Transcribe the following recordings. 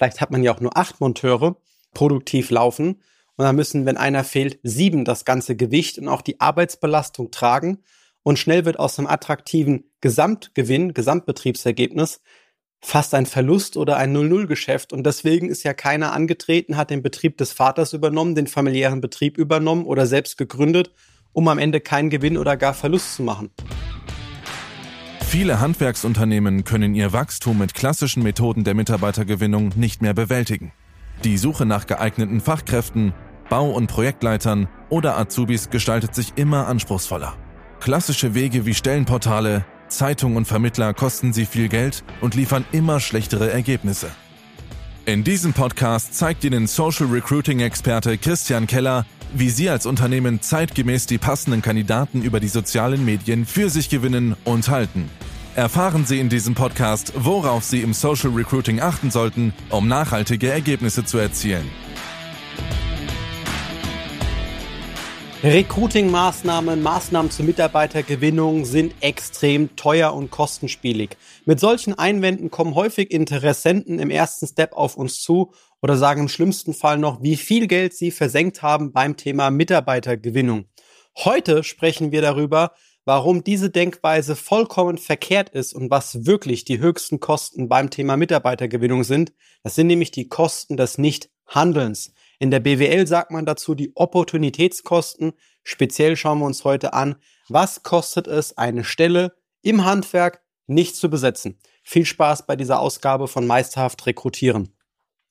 Vielleicht hat man ja auch nur acht Monteure produktiv laufen. Und dann müssen, wenn einer fehlt, sieben das ganze Gewicht und auch die Arbeitsbelastung tragen. Und schnell wird aus einem attraktiven Gesamtgewinn, Gesamtbetriebsergebnis fast ein Verlust oder ein Null-Null-Geschäft. Und deswegen ist ja keiner angetreten, hat den Betrieb des Vaters übernommen, den familiären Betrieb übernommen oder selbst gegründet, um am Ende keinen Gewinn oder gar Verlust zu machen. Viele Handwerksunternehmen können ihr Wachstum mit klassischen Methoden der Mitarbeitergewinnung nicht mehr bewältigen. Die Suche nach geeigneten Fachkräften, Bau- und Projektleitern oder Azubis gestaltet sich immer anspruchsvoller. Klassische Wege wie Stellenportale, Zeitung und Vermittler kosten sie viel Geld und liefern immer schlechtere Ergebnisse. In diesem Podcast zeigt Ihnen Social Recruiting Experte Christian Keller, wie Sie als Unternehmen zeitgemäß die passenden Kandidaten über die sozialen Medien für sich gewinnen und halten. Erfahren Sie in diesem Podcast, worauf Sie im Social Recruiting achten sollten, um nachhaltige Ergebnisse zu erzielen. Recruiting-Maßnahmen, Maßnahmen zur Mitarbeitergewinnung sind extrem teuer und kostenspielig. Mit solchen Einwänden kommen häufig Interessenten im ersten Step auf uns zu oder sagen im schlimmsten Fall noch, wie viel Geld sie versenkt haben beim Thema Mitarbeitergewinnung. Heute sprechen wir darüber, warum diese Denkweise vollkommen verkehrt ist und was wirklich die höchsten Kosten beim Thema Mitarbeitergewinnung sind. Das sind nämlich die Kosten des Nichthandelns. In der BWL sagt man dazu die Opportunitätskosten. Speziell schauen wir uns heute an, was kostet es, eine Stelle im Handwerk nicht zu besetzen. Viel Spaß bei dieser Ausgabe von Meisterhaft Rekrutieren.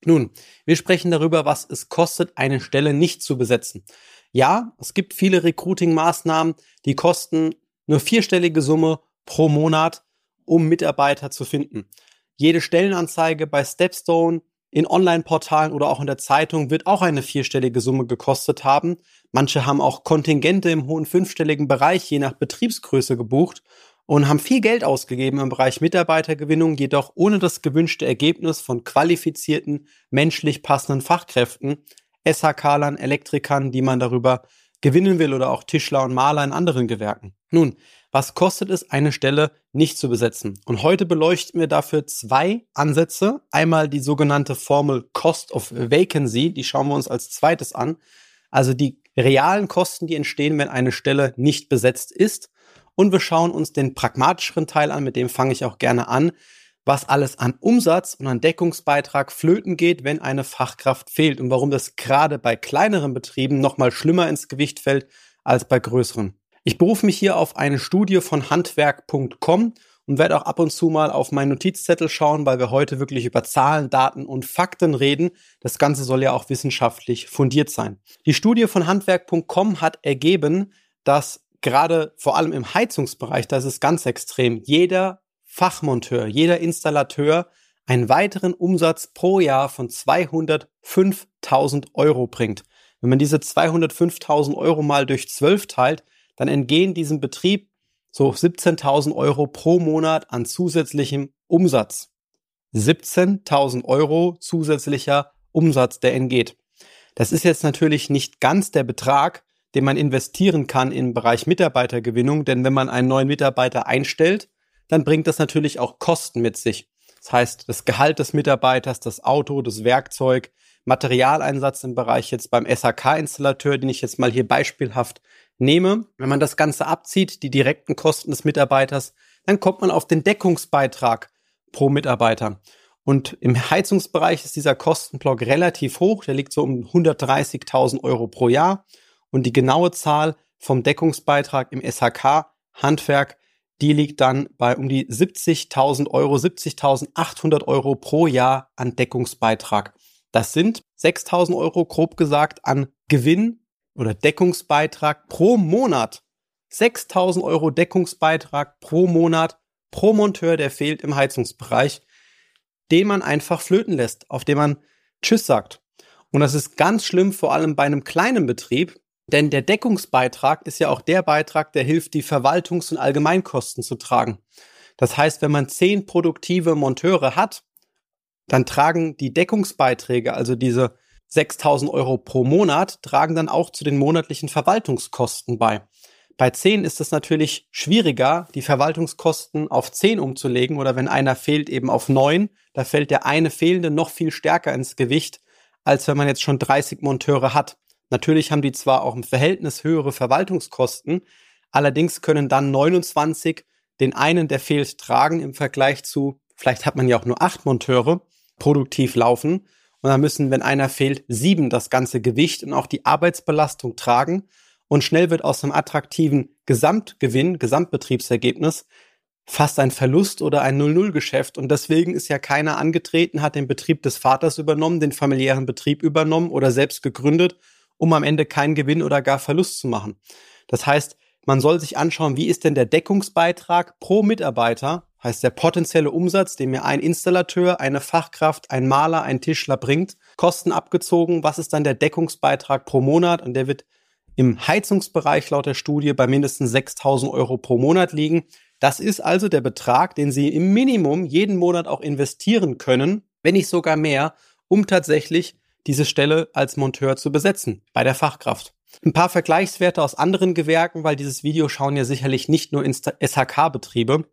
Nun, wir sprechen darüber, was es kostet, eine Stelle nicht zu besetzen. Ja, es gibt viele Recruiting-Maßnahmen, die kosten eine vierstellige Summe pro Monat, um Mitarbeiter zu finden. Jede Stellenanzeige bei Stepstone, in Online-Portalen oder auch in der Zeitung wird auch eine vierstellige Summe gekostet haben. Manche haben auch Kontingente im hohen fünfstelligen Bereich je nach Betriebsgröße gebucht und haben viel Geld ausgegeben im Bereich Mitarbeitergewinnung, jedoch ohne das gewünschte Ergebnis von qualifizierten, menschlich passenden Fachkräften, SHK-Lern, Elektrikern, die man darüber gewinnen will oder auch Tischler und Maler in anderen Gewerken. Nun, was kostet es, eine Stelle nicht zu besetzen? Und heute beleuchten wir dafür zwei Ansätze. Einmal die sogenannte Formel Cost of Vacancy, die schauen wir uns als zweites an. Also die realen Kosten, die entstehen, wenn eine Stelle nicht besetzt ist. Und wir schauen uns den pragmatischeren Teil an, mit dem fange ich auch gerne an, was alles an Umsatz und an Deckungsbeitrag flöten geht, wenn eine Fachkraft fehlt und warum das gerade bei kleineren Betrieben noch mal schlimmer ins Gewicht fällt als bei größeren. Ich berufe mich hier auf eine Studie von handwerk.com und werde auch ab und zu mal auf meinen Notizzettel schauen, weil wir heute wirklich über Zahlen, Daten und Fakten reden. Das Ganze soll ja auch wissenschaftlich fundiert sein. Die Studie von handwerk.com hat ergeben, dass gerade vor allem im Heizungsbereich, das ist ganz extrem, jeder Fachmonteur, jeder Installateur einen weiteren Umsatz pro Jahr von 205.000 Euro bringt. Wenn man diese 205.000 Euro mal durch 12 teilt, dann entgehen diesem Betrieb so 17.000 Euro pro Monat an zusätzlichem Umsatz. 17.000 Euro zusätzlicher Umsatz, der entgeht. Das ist jetzt natürlich nicht ganz der Betrag, den man investieren kann im Bereich Mitarbeitergewinnung, denn wenn man einen neuen Mitarbeiter einstellt, dann bringt das natürlich auch Kosten mit sich. Das heißt, das Gehalt des Mitarbeiters, das Auto, das Werkzeug, Materialeinsatz im Bereich jetzt beim SHK-Installateur, den ich jetzt mal hier beispielhaft nehme. Wenn man das Ganze abzieht, die direkten Kosten des Mitarbeiters, dann kommt man auf den Deckungsbeitrag pro Mitarbeiter. Und im Heizungsbereich ist dieser Kostenblock relativ hoch. Der liegt so um 130.000 Euro pro Jahr. Und die genaue Zahl vom Deckungsbeitrag im SHK Handwerk die liegt dann bei um die 70.000 Euro, 70.800 Euro pro Jahr an Deckungsbeitrag. Das sind 6.000 Euro grob gesagt an Gewinn oder Deckungsbeitrag pro Monat. 6.000 Euro Deckungsbeitrag pro Monat pro Monteur, der fehlt im Heizungsbereich, den man einfach flöten lässt, auf den man Tschüss sagt. Und das ist ganz schlimm, vor allem bei einem kleinen Betrieb, denn der Deckungsbeitrag ist ja auch der Beitrag, der hilft, die Verwaltungs- und Allgemeinkosten zu tragen. Das heißt, wenn man zehn produktive Monteure hat, dann tragen die Deckungsbeiträge, also diese 6000 Euro pro Monat, tragen dann auch zu den monatlichen Verwaltungskosten bei. Bei 10 ist es natürlich schwieriger, die Verwaltungskosten auf 10 umzulegen oder wenn einer fehlt eben auf 9, da fällt der eine fehlende noch viel stärker ins Gewicht, als wenn man jetzt schon 30 Monteure hat. Natürlich haben die zwar auch im Verhältnis höhere Verwaltungskosten, allerdings können dann 29 den einen, der fehlt, tragen im Vergleich zu, vielleicht hat man ja auch nur acht Monteure, produktiv laufen. Und dann müssen, wenn einer fehlt, sieben das ganze Gewicht und auch die Arbeitsbelastung tragen. Und schnell wird aus einem attraktiven Gesamtgewinn, Gesamtbetriebsergebnis, fast ein Verlust oder ein Null-Null-Geschäft. Und deswegen ist ja keiner angetreten, hat den Betrieb des Vaters übernommen, den familiären Betrieb übernommen oder selbst gegründet, um am Ende keinen Gewinn oder gar Verlust zu machen. Das heißt, man soll sich anschauen, wie ist denn der Deckungsbeitrag pro Mitarbeiter, heißt der potenzielle Umsatz, den mir ein Installateur, eine Fachkraft, ein Maler, ein Tischler bringt, Kosten abgezogen, was ist dann der Deckungsbeitrag pro Monat und der wird im Heizungsbereich laut der Studie bei mindestens 6000 Euro pro Monat liegen. Das ist also der Betrag, den Sie im Minimum jeden Monat auch investieren können, wenn nicht sogar mehr, um tatsächlich diese Stelle als Monteur zu besetzen bei der Fachkraft. Ein paar Vergleichswerte aus anderen Gewerken, weil dieses Video schauen ja sicherlich nicht nur SHK-Betriebe,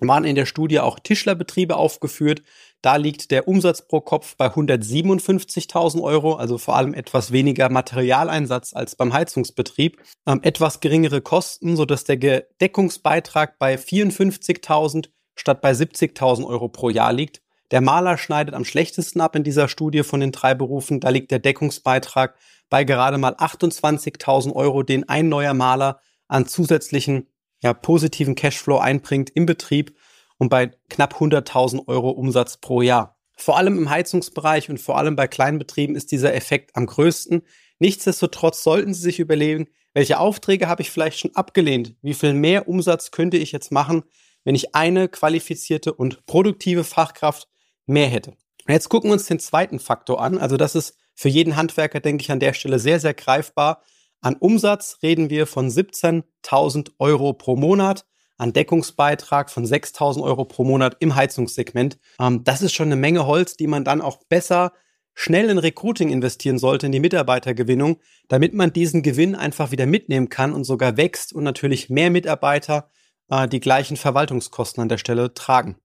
waren in der Studie auch Tischlerbetriebe aufgeführt. Da liegt der Umsatz pro Kopf bei 157.000 Euro, also vor allem etwas weniger Materialeinsatz als beim Heizungsbetrieb. Ähm, etwas geringere Kosten, sodass der Deckungsbeitrag bei 54.000 statt bei 70.000 Euro pro Jahr liegt. Der Maler schneidet am schlechtesten ab in dieser Studie von den drei Berufen. Da liegt der Deckungsbeitrag bei gerade mal 28.000 Euro, den ein neuer Maler an zusätzlichen ja, positiven Cashflow einbringt im Betrieb und bei knapp 100.000 Euro Umsatz pro Jahr. Vor allem im Heizungsbereich und vor allem bei kleinen Betrieben ist dieser Effekt am größten. Nichtsdestotrotz sollten Sie sich überlegen, welche Aufträge habe ich vielleicht schon abgelehnt? Wie viel mehr Umsatz könnte ich jetzt machen, wenn ich eine qualifizierte und produktive Fachkraft mehr hätte. Jetzt gucken wir uns den zweiten Faktor an. Also das ist für jeden Handwerker, denke ich, an der Stelle sehr, sehr greifbar. An Umsatz reden wir von 17.000 Euro pro Monat, an Deckungsbeitrag von 6.000 Euro pro Monat im Heizungssegment. Ähm, das ist schon eine Menge Holz, die man dann auch besser schnell in Recruiting investieren sollte, in die Mitarbeitergewinnung, damit man diesen Gewinn einfach wieder mitnehmen kann und sogar wächst und natürlich mehr Mitarbeiter äh, die gleichen Verwaltungskosten an der Stelle tragen.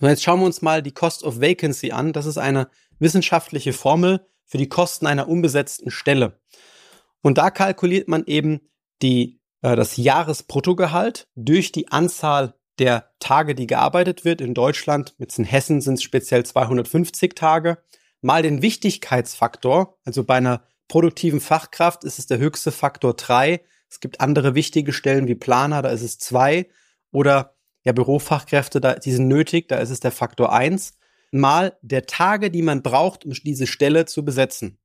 Und jetzt schauen wir uns mal die Cost of Vacancy an. Das ist eine wissenschaftliche Formel für die Kosten einer unbesetzten Stelle. Und da kalkuliert man eben die, äh, das Jahresbruttogehalt durch die Anzahl der Tage, die gearbeitet wird. In Deutschland, mit in Hessen sind es speziell 250 Tage, mal den Wichtigkeitsfaktor. Also bei einer produktiven Fachkraft ist es der höchste Faktor drei. Es gibt andere wichtige Stellen wie Planer, da ist es zwei. Oder ja, Bürofachkräfte, da, die sind nötig, da ist es der Faktor eins mal der Tage, die man braucht, um diese Stelle zu besetzen.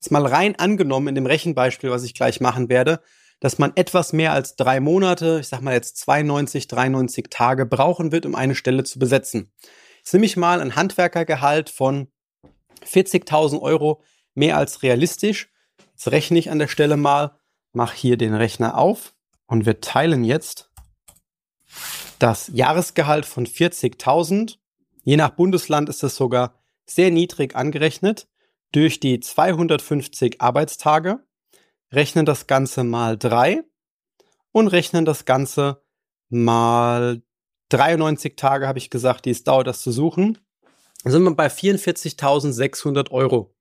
Jetzt mal rein angenommen in dem Rechenbeispiel, was ich gleich machen werde, dass man etwas mehr als drei Monate, ich sag mal jetzt 92, 93 Tage brauchen wird, um eine Stelle zu besetzen. Jetzt nehme ich mal ein Handwerkergehalt von 40.000 Euro mehr als realistisch. Jetzt rechne ich an der Stelle mal, mache hier den Rechner auf und wir teilen jetzt das Jahresgehalt von 40.000. Je nach Bundesland ist es sogar sehr niedrig angerechnet durch die 250 Arbeitstage, rechnen das Ganze mal drei und rechnen das Ganze mal 93 Tage, habe ich gesagt, die es dauert, das zu suchen. Sind wir bei 44.600 Euro,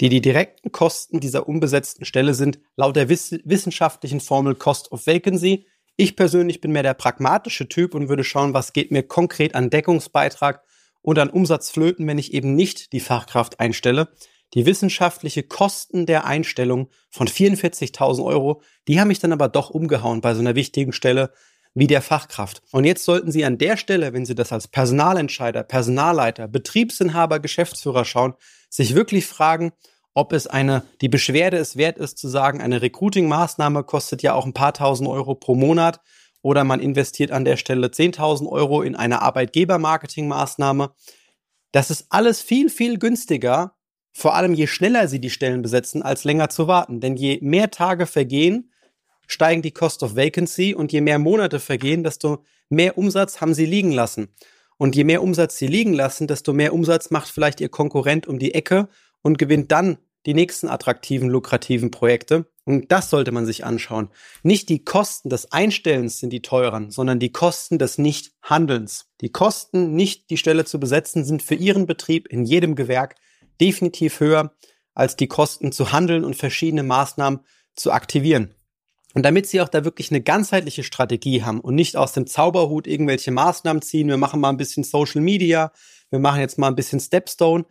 die die direkten Kosten dieser unbesetzten Stelle sind, laut der wiss wissenschaftlichen Formel Cost of Vacancy. Ich persönlich bin mehr der pragmatische Typ und würde schauen, was geht mir konkret an Deckungsbeitrag und an Umsatzflöten, wenn ich eben nicht die Fachkraft einstelle. Die wissenschaftliche Kosten der Einstellung von 44.000 Euro, die haben mich dann aber doch umgehauen bei so einer wichtigen Stelle wie der Fachkraft. Und jetzt sollten Sie an der Stelle, wenn Sie das als Personalentscheider, Personalleiter, Betriebsinhaber, Geschäftsführer schauen, sich wirklich fragen, ob es eine, die Beschwerde es wert ist zu sagen, eine Recruiting-Maßnahme kostet ja auch ein paar tausend Euro pro Monat oder man investiert an der Stelle 10.000 Euro in eine Arbeitgeber-Marketing-Maßnahme. Das ist alles viel, viel günstiger, vor allem je schneller sie die Stellen besetzen, als länger zu warten. Denn je mehr Tage vergehen, steigen die Cost of Vacancy und je mehr Monate vergehen, desto mehr Umsatz haben sie liegen lassen. Und je mehr Umsatz sie liegen lassen, desto mehr Umsatz macht vielleicht ihr Konkurrent um die Ecke und gewinnt dann die nächsten attraktiven, lukrativen Projekte. Und das sollte man sich anschauen. Nicht die Kosten des Einstellens sind die teuren, sondern die Kosten des Nichthandelns. Die Kosten, nicht die Stelle zu besetzen, sind für Ihren Betrieb in jedem Gewerk definitiv höher als die Kosten zu handeln und verschiedene Maßnahmen zu aktivieren. Und damit Sie auch da wirklich eine ganzheitliche Strategie haben und nicht aus dem Zauberhut irgendwelche Maßnahmen ziehen, wir machen mal ein bisschen Social Media, wir machen jetzt mal ein bisschen Stepstone,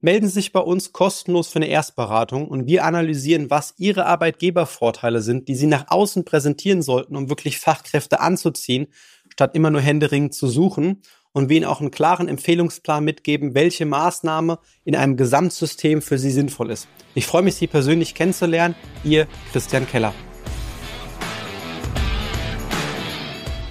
melden Sie sich bei uns kostenlos für eine Erstberatung und wir analysieren, was Ihre Arbeitgebervorteile sind, die Sie nach außen präsentieren sollten, um wirklich Fachkräfte anzuziehen, statt immer nur händeringend zu suchen und wir Ihnen auch einen klaren Empfehlungsplan mitgeben, welche Maßnahme in einem Gesamtsystem für Sie sinnvoll ist. Ich freue mich, Sie persönlich kennenzulernen. Ihr Christian Keller.